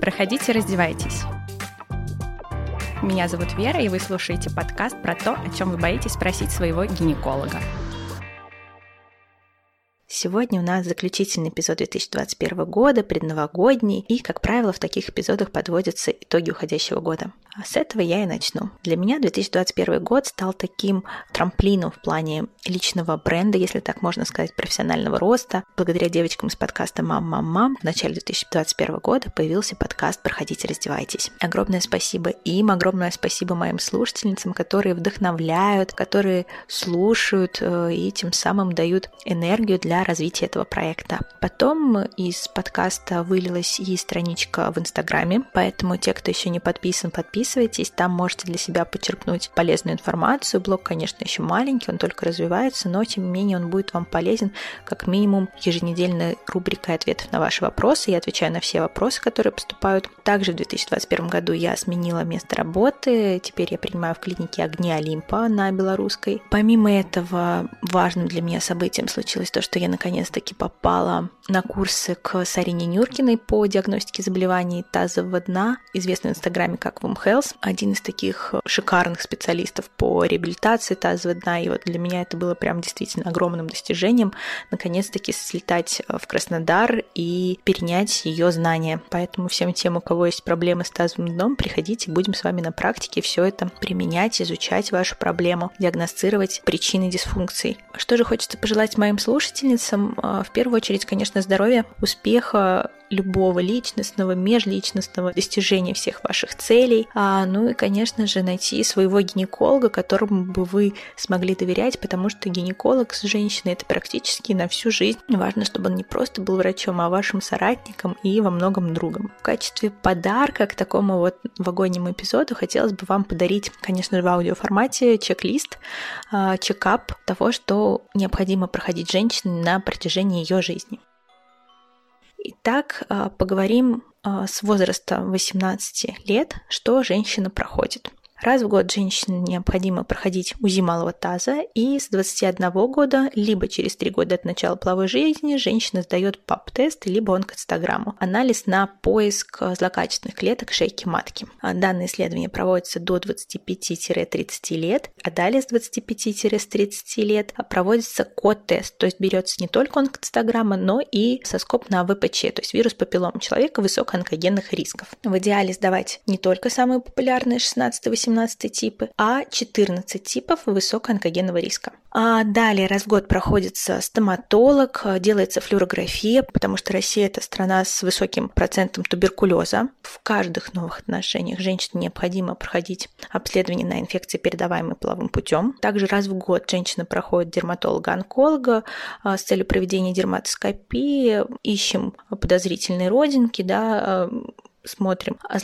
Проходите, раздевайтесь. Меня зовут Вера, и вы слушаете подкаст про то, о чем вы боитесь спросить своего гинеколога. Сегодня у нас заключительный эпизод 2021 года, предновогодний, и, как правило, в таких эпизодах подводятся итоги уходящего года. А с этого я и начну. Для меня 2021 год стал таким трамплином в плане личного бренда, если так можно сказать, профессионального роста. Благодаря девочкам из подкаста «Мам, мам, мам» в начале 2021 года появился подкаст «Проходите, раздевайтесь». Огромное спасибо им, огромное спасибо моим слушательницам, которые вдохновляют, которые слушают э, и тем самым дают энергию для развития этого проекта. Потом из подкаста вылилась и страничка в Инстаграме, поэтому те, кто еще не подписан, подписывайтесь подписывайтесь, там можете для себя подчеркнуть полезную информацию. Блог, конечно, еще маленький, он только развивается, но тем не менее он будет вам полезен как минимум еженедельной рубрикой ответов на ваши вопросы. Я отвечаю на все вопросы, которые поступают. Также в 2021 году я сменила место работы. Теперь я принимаю в клинике Огни Олимпа на Белорусской. Помимо этого, важным для меня событием случилось то, что я наконец-таки попала на курсы к Сарине Нюркиной по диагностике заболеваний тазового дна, известной в Инстаграме как Womb Health, один из таких шикарных специалистов по реабилитации тазового дна, и вот для меня это было прям действительно огромным достижением, наконец-таки слетать в Краснодар и перенять ее знания. Поэтому всем тем, у кого есть проблемы с тазовым дном, приходите, будем с вами на практике все это применять, изучать вашу проблему, диагностировать причины дисфункций. Что же хочется пожелать моим слушательницам? В первую очередь, конечно, здоровья, успеха любого личностного, межличностного достижения всех ваших целей. А, ну и, конечно же, найти своего гинеколога, которому бы вы смогли доверять, потому что гинеколог с женщиной это практически на всю жизнь. Важно, чтобы он не просто был врачом, а вашим соратником и во многом другом. В качестве подарка к такому вот новогоднему эпизоду хотелось бы вам подарить, конечно же, в аудиоформате чек-лист, а, чекап того, что необходимо проходить женщине на протяжении ее жизни. Итак, а, поговорим а, с возраста 18 лет, что женщина проходит. Раз в год женщине необходимо проходить УЗИ малого таза, и с 21 года, либо через 3 года от начала половой жизни, женщина сдает ПАП-тест, либо онкоцитограмму. Анализ на поиск злокачественных клеток шейки матки. А данное исследование проводится до 25-30 лет, а далее с 25-30 лет проводится код-тест, то есть берется не только онкоцитограмма, но и соскоп на ВПЧ, то есть вирус папиллома человека высокоонкогенных рисков. В идеале сдавать не только самые популярные 16-18 18 типы, а 14 типов высокоонкогенного риска. А далее раз в год проходится стоматолог, делается флюорография, потому что Россия – это страна с высоким процентом туберкулеза. В каждых новых отношениях женщине необходимо проходить обследование на инфекции, передаваемые половым путем. Также раз в год женщина проходит дерматолога-онколога а, с целью проведения дерматоскопии, ищем подозрительные родинки, да, а, смотрим, а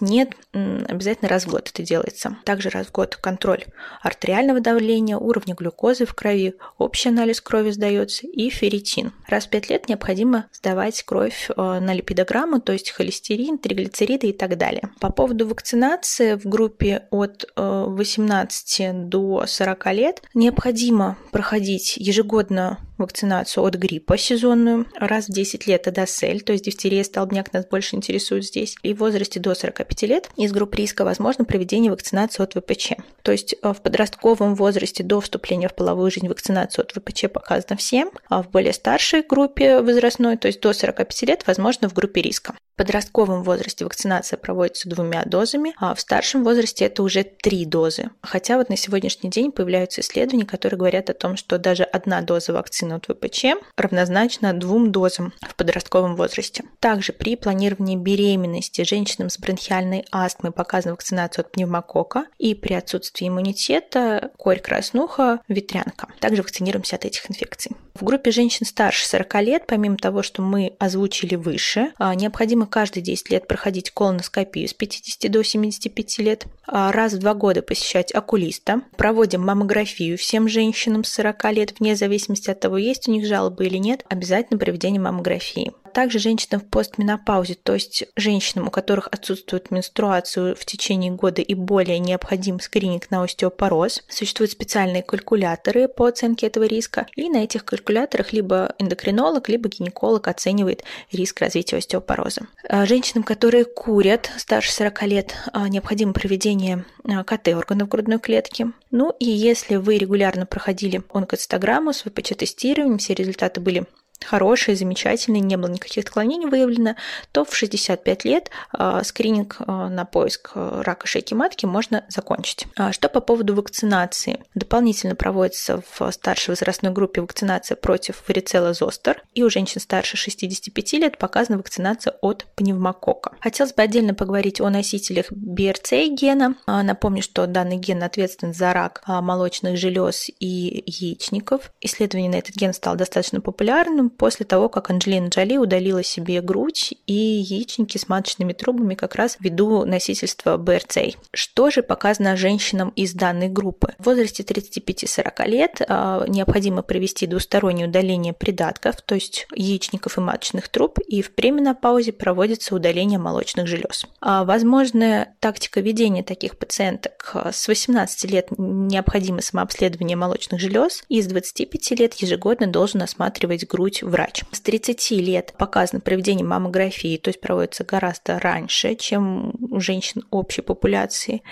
нет, обязательно раз в год это делается. Также раз в год контроль артериального давления, уровня глюкозы в крови, общий анализ крови сдается и ферритин. Раз в 5 лет необходимо сдавать кровь э, на липидограмму, то есть холестерин, триглицериды и так далее. По поводу вакцинации в группе от 18 э, до 40 лет необходимо проходить ежегодно вакцинацию от гриппа сезонную раз в 10 лет Эдосель, то есть дифтерия, столбняк нас больше интересует здесь. И в возрасте до 45 лет из групп риска возможно проведение вакцинации от ВПЧ. То есть э, в подростковом возрасте до вступления в половую жизнь вакцинацию от ВПЧ показано всем, а в более старшей группе возрастной, то есть до 45 лет, возможно в группе риска. В подростковом возрасте вакцинация проводится двумя дозами, а в старшем возрасте это уже три дозы. Хотя вот на сегодняшний день появляются исследования, которые говорят о том, что даже одна доза вакцины от ВПЧ равнозначна двум дозам в подростковом возрасте. Также при планировании беременности женщинам с бронхиальной астмой показана вакцинация от пневмокока и при отсутствии иммунитета корь краснуха, ветрянка. Также вакцинируемся от этих инфекций. В группе женщин старше 40 лет, помимо того, что мы озвучили выше, а, необходимо каждые 10 лет проходить колоноскопию с 50 до 75 лет, а, раз в два года посещать окулиста, проводим маммографию всем женщинам с 40 лет, вне зависимости от того, есть у них жалобы или нет, обязательно проведение маммографии. Также женщинам в постменопаузе, то есть женщинам, у которых отсутствует менструацию в течение года и более, необходим скрининг на остеопороз. Существуют специальные калькуляторы по оценке этого риска, и на этих калькуляторах либо эндокринолог, либо гинеколог оценивает риск развития остеопороза. А женщинам, которые курят старше 40 лет, а, необходимо проведение а, КТ органов грудной клетки. Ну и если вы регулярно проходили онкоцитограмму с ВПЧ-тестированием, все результаты были хорошие, замечательные, не было никаких отклонений выявлено, то в 65 лет э, скрининг э, на поиск рака шейки матки можно закончить. А что по поводу вакцинации? Дополнительно проводится в старшей возрастной группе вакцинация против варицелла зостер, и у женщин старше 65 лет показана вакцинация от пневмокока. Хотелось бы отдельно поговорить о носителях BRCA гена. Напомню, что данный ген ответственен за рак молочных желез и яичников. Исследование на этот ген стало достаточно популярным, после того, как Анджелина Джоли удалила себе грудь и яичники с маточными трубами как раз ввиду носительства БРЦ. Что же показано женщинам из данной группы? В возрасте 35-40 лет а, необходимо провести двустороннее удаление придатков, то есть яичников и маточных труб, и в пременопаузе проводится удаление молочных желез. А, возможная тактика ведения таких пациенток с 18 лет необходимо самообследование молочных желез, и с 25 лет ежегодно должен осматривать грудь врач. С 30 лет показано проведение маммографии, то есть проводится гораздо раньше, чем у женщин общей популяции.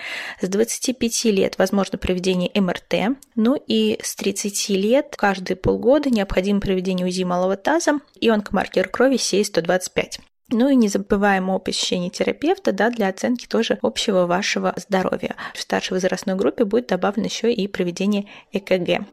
С 25 лет возможно проведение МРТ, ну и с 30 лет каждые полгода необходимо проведение УЗИ малого таза и онкомаркер крови СЕИ-125. Ну и не забываем о посещении терапевта да, для оценки тоже общего вашего здоровья. В старшей возрастной группе будет добавлено еще и проведение ЭКГ.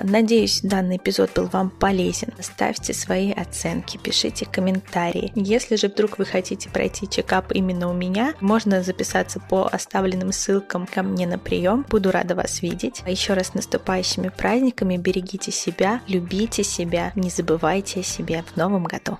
Надеюсь, данный эпизод был вам полезен. Ставьте свои оценки, пишите комментарии. Если же вдруг вы хотите пройти чекап именно у меня, можно записаться по оставленным ссылкам ко мне на прием. Буду рада вас видеть. Еще раз наступающими праздниками. Берегите себя, любите себя, не забывайте о себе в новом году.